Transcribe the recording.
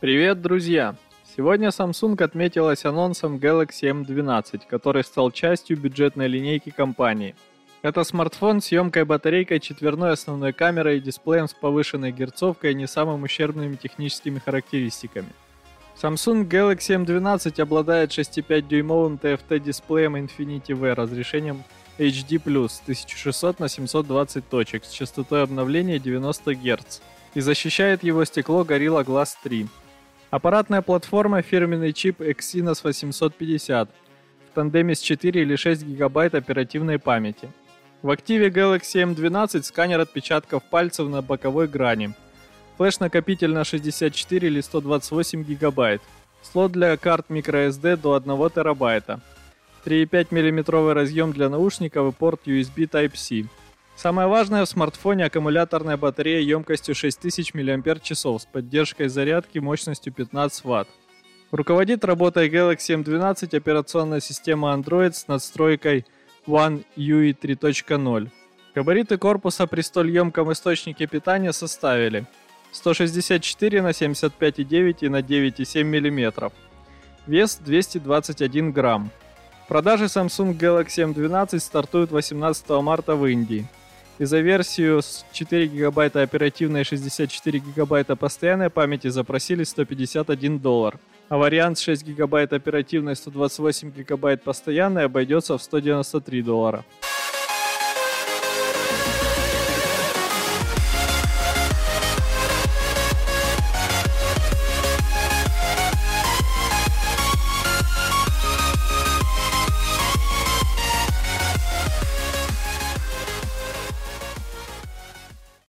Привет, друзья! Сегодня Samsung отметилась анонсом Galaxy M12, который стал частью бюджетной линейки компании. Это смартфон с емкой батарейкой, четверной основной камерой и дисплеем с повышенной герцовкой и не самыми ущербными техническими характеристиками. Samsung Galaxy M12 обладает 6,5-дюймовым TFT-дисплеем Infinity V разрешением HD+, 1600 на 720 точек с частотой обновления 90 Гц и защищает его стекло Gorilla Glass 3. Аппаратная платформа фирменный чип Exynos 850 в тандеме с 4 или 6 гигабайт оперативной памяти. В активе Galaxy M12 сканер отпечатков пальцев на боковой грани. Флеш-накопитель на 64 или 128 гигабайт. Слот для карт microSD до 1 терабайта. 3,5 мм разъем для наушников и порт USB Type-C. Самое важное в смартфоне аккумуляторная батарея емкостью 6000 мАч с поддержкой зарядки мощностью 15 Вт. Руководит работой Galaxy M12 операционная система Android с надстройкой One UI 3.0. Габариты корпуса при столь емком источнике питания составили 164 на 75,9 и на 9,7 мм. Вес 221 грамм. Продажи Samsung Galaxy M12 стартуют 18 марта в Индии и за версию с 4 гигабайта оперативной и 64 гигабайта постоянной памяти запросили 151 доллар, а вариант 6 гигабайт оперативной и 128 гигабайт постоянной обойдется в 193 доллара.